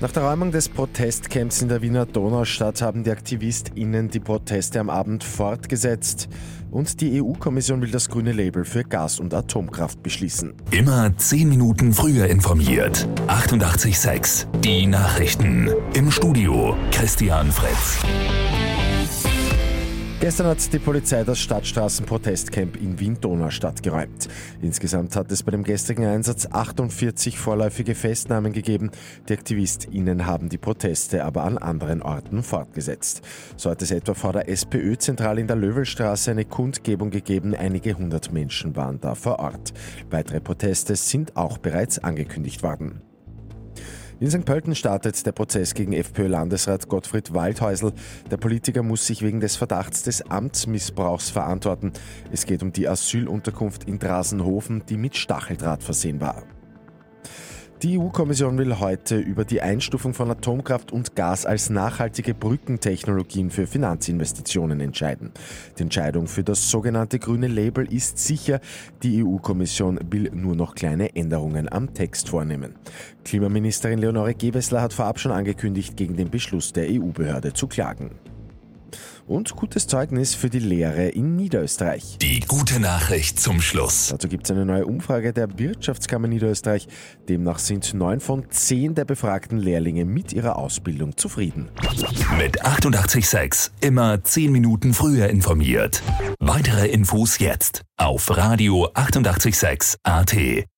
Nach der Räumung des Protestcamps in der Wiener Donaustadt haben die AktivistInnen die Proteste am Abend fortgesetzt. Und die EU-Kommission will das grüne Label für Gas- und Atomkraft beschließen. Immer zehn Minuten früher informiert. 88,6. Die Nachrichten. Im Studio Christian Fritz. Gestern hat die Polizei das Stadtstraßenprotestcamp in Wien-Donaustadt geräumt. Insgesamt hat es bei dem gestrigen Einsatz 48 vorläufige Festnahmen gegeben. Die AktivistInnen haben die Proteste aber an anderen Orten fortgesetzt. So hat es etwa vor der SPÖ-Zentrale in der Löwelstraße eine Kundgebung gegeben. Einige hundert Menschen waren da vor Ort. Weitere Proteste sind auch bereits angekündigt worden. In St. Pölten startet der Prozess gegen FPÖ-Landesrat Gottfried Waldhäusl. Der Politiker muss sich wegen des Verdachts des Amtsmissbrauchs verantworten. Es geht um die Asylunterkunft in Drasenhofen, die mit Stacheldraht versehen war. Die EU-Kommission will heute über die Einstufung von Atomkraft und Gas als nachhaltige Brückentechnologien für Finanzinvestitionen entscheiden. Die Entscheidung für das sogenannte grüne Label ist sicher. Die EU-Kommission will nur noch kleine Änderungen am Text vornehmen. Klimaministerin Leonore Gewessler hat vorab schon angekündigt, gegen den Beschluss der EU-Behörde zu klagen und gutes Zeugnis für die Lehre in Niederösterreich. Die gute Nachricht zum Schluss. Dazu gibt es eine neue Umfrage der Wirtschaftskammer Niederösterreich. Demnach sind neun von zehn der befragten Lehrlinge mit ihrer Ausbildung zufrieden. Mit 886 immer zehn Minuten früher informiert. Weitere Infos jetzt auf Radio 886 AT.